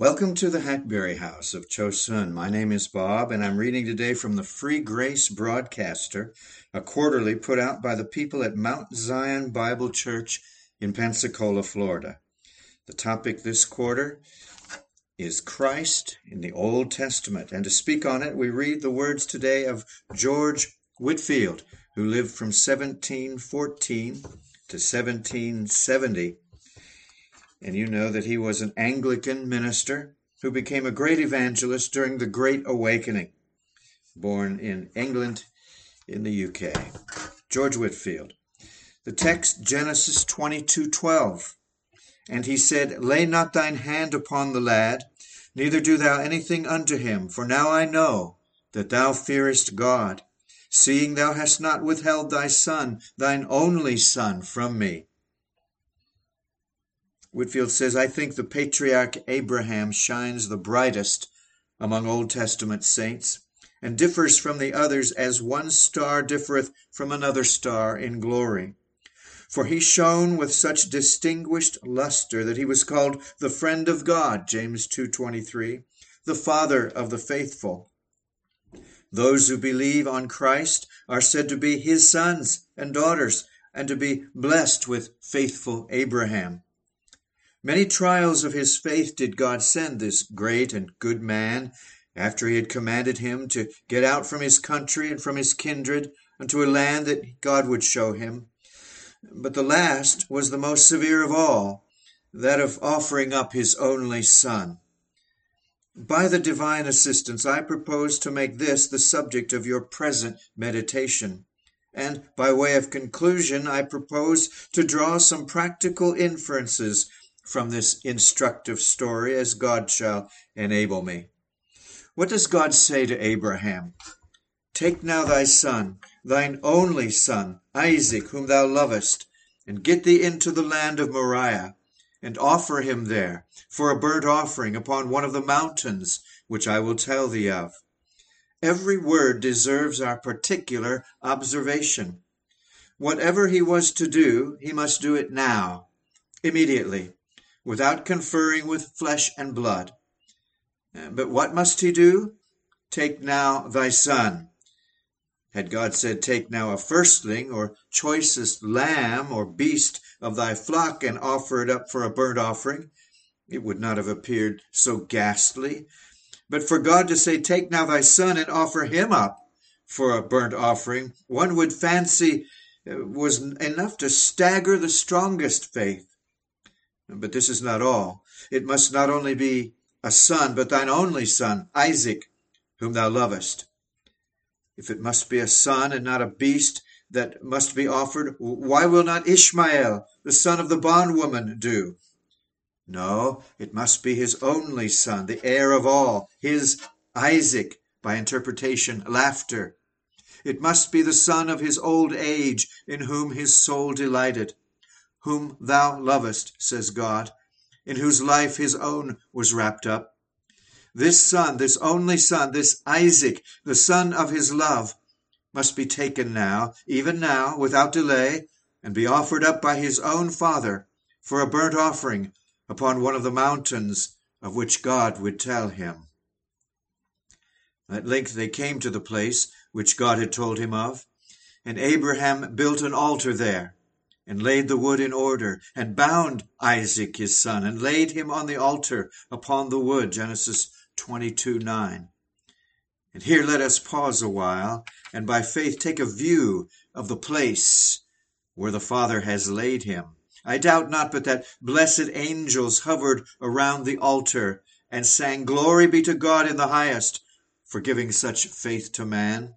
Welcome to the Hackberry House of Chosun. My name is Bob, and I'm reading today from the Free Grace Broadcaster, a quarterly put out by the people at Mount Zion Bible Church in Pensacola, Florida. The topic this quarter is Christ in the Old Testament, and to speak on it, we read the words today of George Whitefield, who lived from 1714 to 1770 and you know that he was an Anglican minister who became a great evangelist during the Great Awakening, born in England in the UK. George Whitefield. The text Genesis 22:12. And he said, Lay not thine hand upon the lad, neither do thou anything unto him, for now I know that thou fearest God, seeing thou hast not withheld thy son, thine only son, from me. Whitefield says, I think the patriarch Abraham shines the brightest among Old Testament saints, and differs from the others as one star differeth from another star in glory. For he shone with such distinguished luster that he was called the friend of God, James 2.23, the father of the faithful. Those who believe on Christ are said to be his sons and daughters, and to be blessed with faithful Abraham. Many trials of his faith did God send this great and good man after he had commanded him to get out from his country and from his kindred unto a land that God would show him. But the last was the most severe of all, that of offering up his only son. By the divine assistance, I propose to make this the subject of your present meditation. And by way of conclusion, I propose to draw some practical inferences from this instructive story as God shall enable me. What does God say to Abraham? Take now thy son, thine only son, Isaac, whom thou lovest, and get thee into the land of Moriah, and offer him there for a burnt offering upon one of the mountains which I will tell thee of. Every word deserves our particular observation. Whatever he was to do, he must do it now, immediately without conferring with flesh and blood. Uh, but what must he do? Take now thy son. Had God said, Take now a firstling, or choicest lamb or beast of thy flock, and offer it up for a burnt offering, it would not have appeared so ghastly. But for God to say, Take now thy son and offer him up for a burnt offering, one would fancy uh, was enough to stagger the strongest faith. But this is not all. It must not only be a son, but thine only son, Isaac, whom thou lovest. If it must be a son and not a beast that must be offered, why will not Ishmael, the son of the bondwoman, do? No, it must be his only son, the heir of all, his Isaac, by interpretation, laughter. It must be the son of his old age, in whom his soul delighted whom thou lovest, says God, in whose life his own was wrapped up. This son, this only son, this Isaac, the son of his love, must be taken now, even now, without delay, and be offered up by his own father for a burnt offering upon one of the mountains of which God would tell him. At length they came to the place which God had told him of, and Abraham built an altar there and laid the wood in order, and bound Isaac his son, and laid him on the altar upon the wood. Genesis 22 9. And here let us pause a while, and by faith take a view of the place where the Father has laid him. I doubt not but that blessed angels hovered around the altar and sang, Glory be to God in the highest, for giving such faith to man.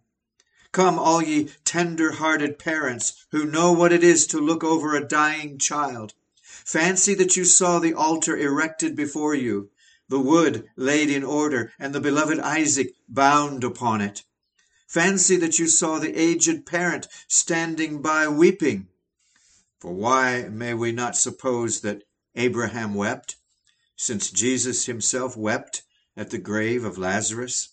Come, all ye tender hearted parents who know what it is to look over a dying child. Fancy that you saw the altar erected before you, the wood laid in order, and the beloved Isaac bound upon it. Fancy that you saw the aged parent standing by weeping. For why may we not suppose that Abraham wept, since Jesus himself wept at the grave of Lazarus?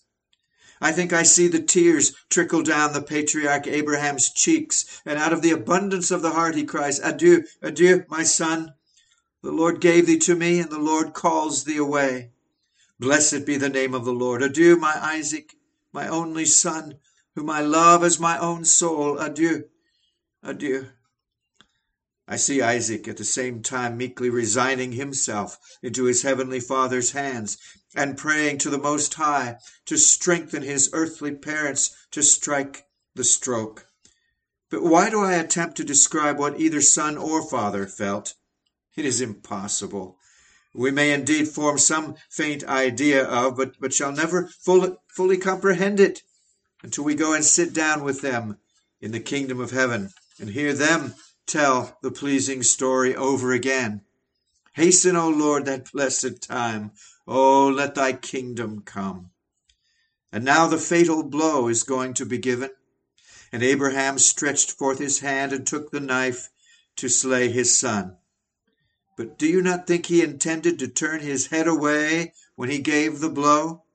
I think I see the tears trickle down the patriarch Abraham's cheeks, and out of the abundance of the heart he cries, Adieu, adieu, my son. The Lord gave thee to me, and the Lord calls thee away. Blessed be the name of the Lord. Adieu, my Isaac, my only son, whom I love as my own soul. Adieu, adieu. I see Isaac at the same time meekly resigning himself into his heavenly Father's hands and praying to the Most High to strengthen his earthly parents to strike the stroke. But why do I attempt to describe what either son or father felt? It is impossible. We may indeed form some faint idea of, but, but shall never fully, fully comprehend it until we go and sit down with them in the kingdom of heaven and hear them tell the pleasing story over again. Hasten, O Lord, that blessed time. O let thy kingdom come. And now the fatal blow is going to be given. And Abraham stretched forth his hand and took the knife to slay his son. But do you not think he intended to turn his head away when he gave the blow?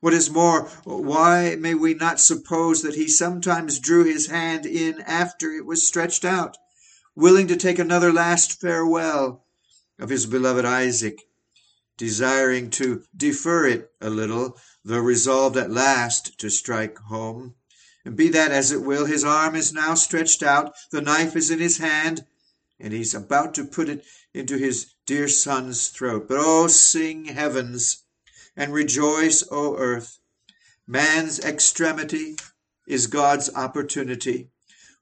What is more, why may we not suppose that he sometimes drew his hand in after it was stretched out, willing to take another last farewell of his beloved Isaac, desiring to defer it a little, though resolved at last to strike home? And be that as it will, his arm is now stretched out, the knife is in his hand, and he's about to put it into his dear son's throat. But oh, sing heavens, and rejoice, O earth. Man's extremity is God's opportunity.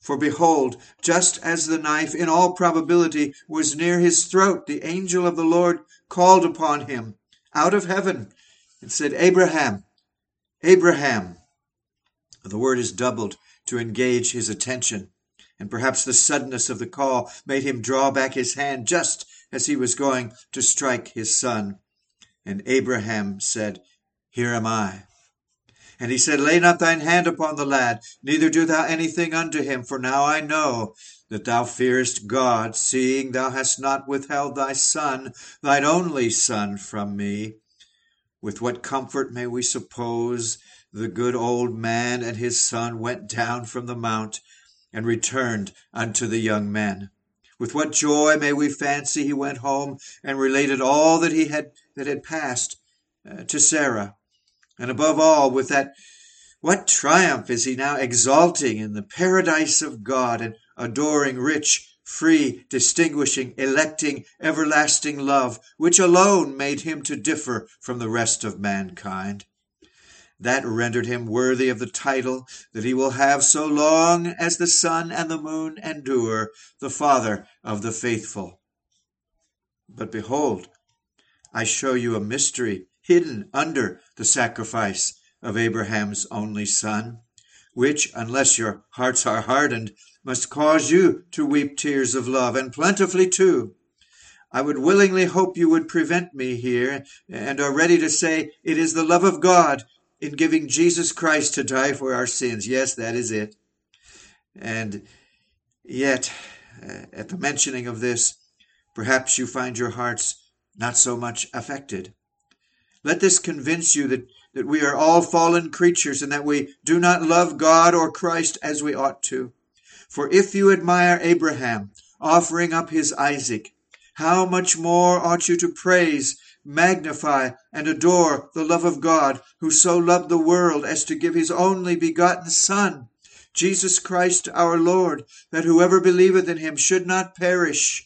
For behold, just as the knife in all probability was near his throat, the angel of the Lord called upon him out of heaven and said, Abraham, Abraham. The word is doubled to engage his attention, and perhaps the suddenness of the call made him draw back his hand just as he was going to strike his son. And Abraham said, Here am I. And he said, Lay not thine hand upon the lad, neither do thou anything unto him, for now I know that thou fearest God, seeing thou hast not withheld thy son, thine only son, from me. With what comfort may we suppose the good old man and his son went down from the mount and returned unto the young men. With what joy may we fancy he went home and related all that he had that had passed uh, to Sarah, and above all, with that what triumph is he now exalting in the paradise of God and adoring rich, free, distinguishing, electing, everlasting love, which alone made him to differ from the rest of mankind that rendered him worthy of the title that he will have so long as the sun and the moon endure, the Father of the faithful. But behold, I show you a mystery hidden under the sacrifice of Abraham's only son, which, unless your hearts are hardened, must cause you to weep tears of love, and plentifully too. I would willingly hope you would prevent me here, and are ready to say, It is the love of God in giving Jesus Christ to die for our sins. Yes, that is it. And yet, uh, at the mentioning of this, perhaps you find your hearts not so much affected. Let this convince you that, that we are all fallen creatures and that we do not love God or Christ as we ought to. For if you admire Abraham offering up his Isaac, how much more ought you to praise magnify, and adore the love of God, who so loved the world as to give his only begotten Son, Jesus Christ our Lord, that whoever believeth in him should not perish,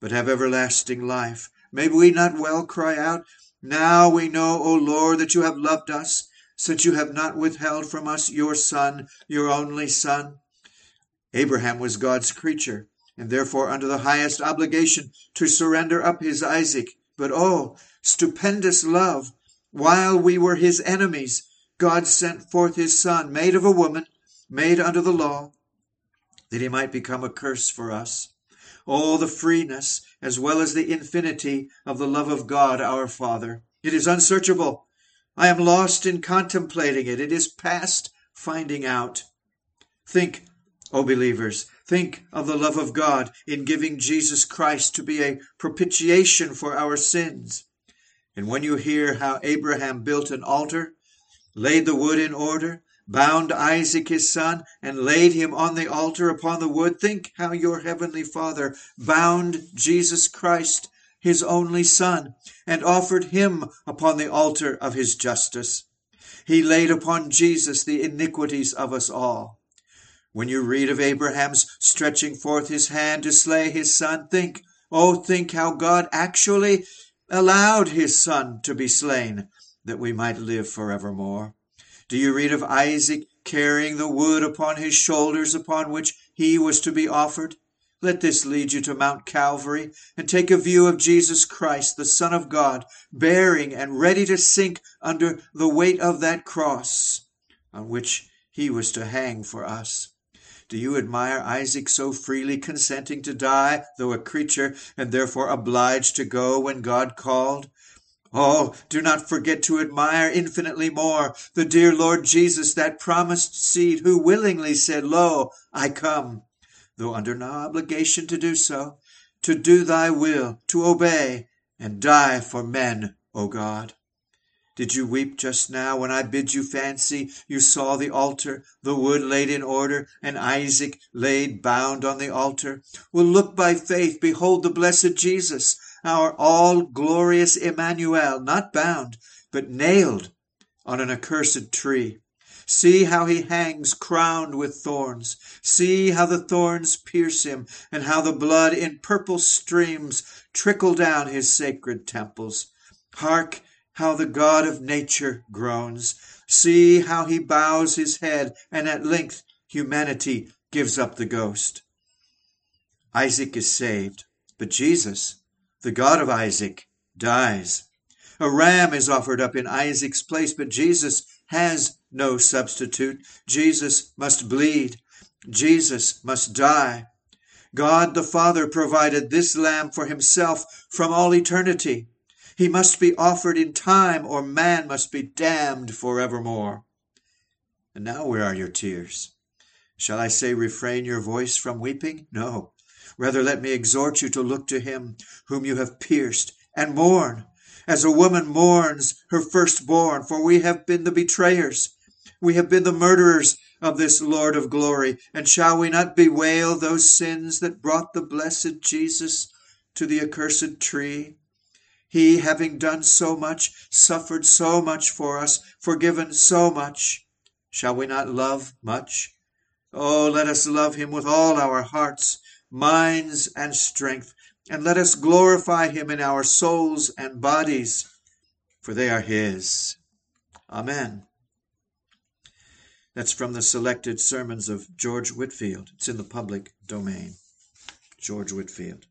but have everlasting life. May we not well cry out, Now we know, O Lord, that you have loved us, since you have not withheld from us your Son, your only Son. Abraham was God's creature, and therefore under the highest obligation to surrender up his Isaac. But oh, stupendous love. While we were his enemies, God sent forth his Son, made of a woman, made under the law, that he might become a curse for us. Oh, the freeness as well as the infinity of the love of God our Father. It is unsearchable. I am lost in contemplating it. It is past finding out. Think, O believers, think of the love of God in giving Jesus Christ to be a propitiation for our sins. And when you hear how Abraham built an altar, laid the wood in order, bound Isaac his son, and laid him on the altar upon the wood, think how your heavenly Father bound Jesus Christ, his only Son, and offered him upon the altar of his justice. He laid upon Jesus the iniquities of us all. When you read of Abraham's stretching forth his hand to slay his son, think, oh, think how God actually allowed his son to be slain, that we might live forevermore. Do you read of Isaac carrying the wood upon his shoulders upon which he was to be offered? Let this lead you to Mount Calvary and take a view of Jesus Christ, the Son of God, bearing and ready to sink under the weight of that cross on which he was to hang for us. Do you admire Isaac so freely consenting to die, though a creature, and therefore obliged to go when God called? Oh, do not forget to admire infinitely more the dear Lord Jesus, that promised seed, who willingly said, Lo, I come though under no obligation to do so, to do thy will, to obey, and die for men, O God. Did you weep just now when I bid you fancy you saw the altar, the wood laid in order, and Isaac laid bound on the altar? Well, look by faith, behold the blessed Jesus, our all glorious Emmanuel, not bound, but nailed on an accursed tree. See how he hangs crowned with thorns. See how the thorns pierce him, and how the blood in purple streams trickle down his sacred temples. Hark how the God of nature groans. See how he bows his head, and at length humanity gives up the ghost. Isaac is saved, but Jesus, the God of Isaac, dies. A ram is offered up in Isaac's place, but Jesus has no substitute. Jesus must bleed. Jesus must die. God the Father provided this lamb for himself from all eternity. He must be offered in time, or man must be damned forevermore. And now, where are your tears? Shall I say, refrain your voice from weeping? No. Rather, let me exhort you to look to him whom you have pierced and mourn, as a woman mourns her firstborn, for we have been the betrayers. We have been the murderers of this Lord of glory. And shall we not bewail those sins that brought the blessed Jesus to the accursed tree? He, having done so much, suffered so much for us, forgiven so much. Shall we not love much? Oh, let us love him with all our hearts, minds, and strength, and let us glorify him in our souls and bodies, for they are his. Amen. That's from the selected sermons of George Whitefield. It's in the public domain. George Whitefield.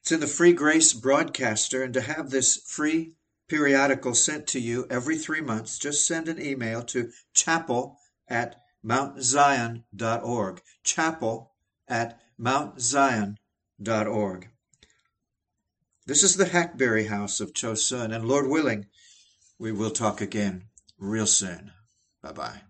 It's in the Free Grace Broadcaster, and to have this free periodical sent to you every three months, just send an email to chapel at mountzion.org. Chapel at mountzion.org. This is the Hackberry House of Chosun, and Lord willing, we will talk again real soon. Bye bye.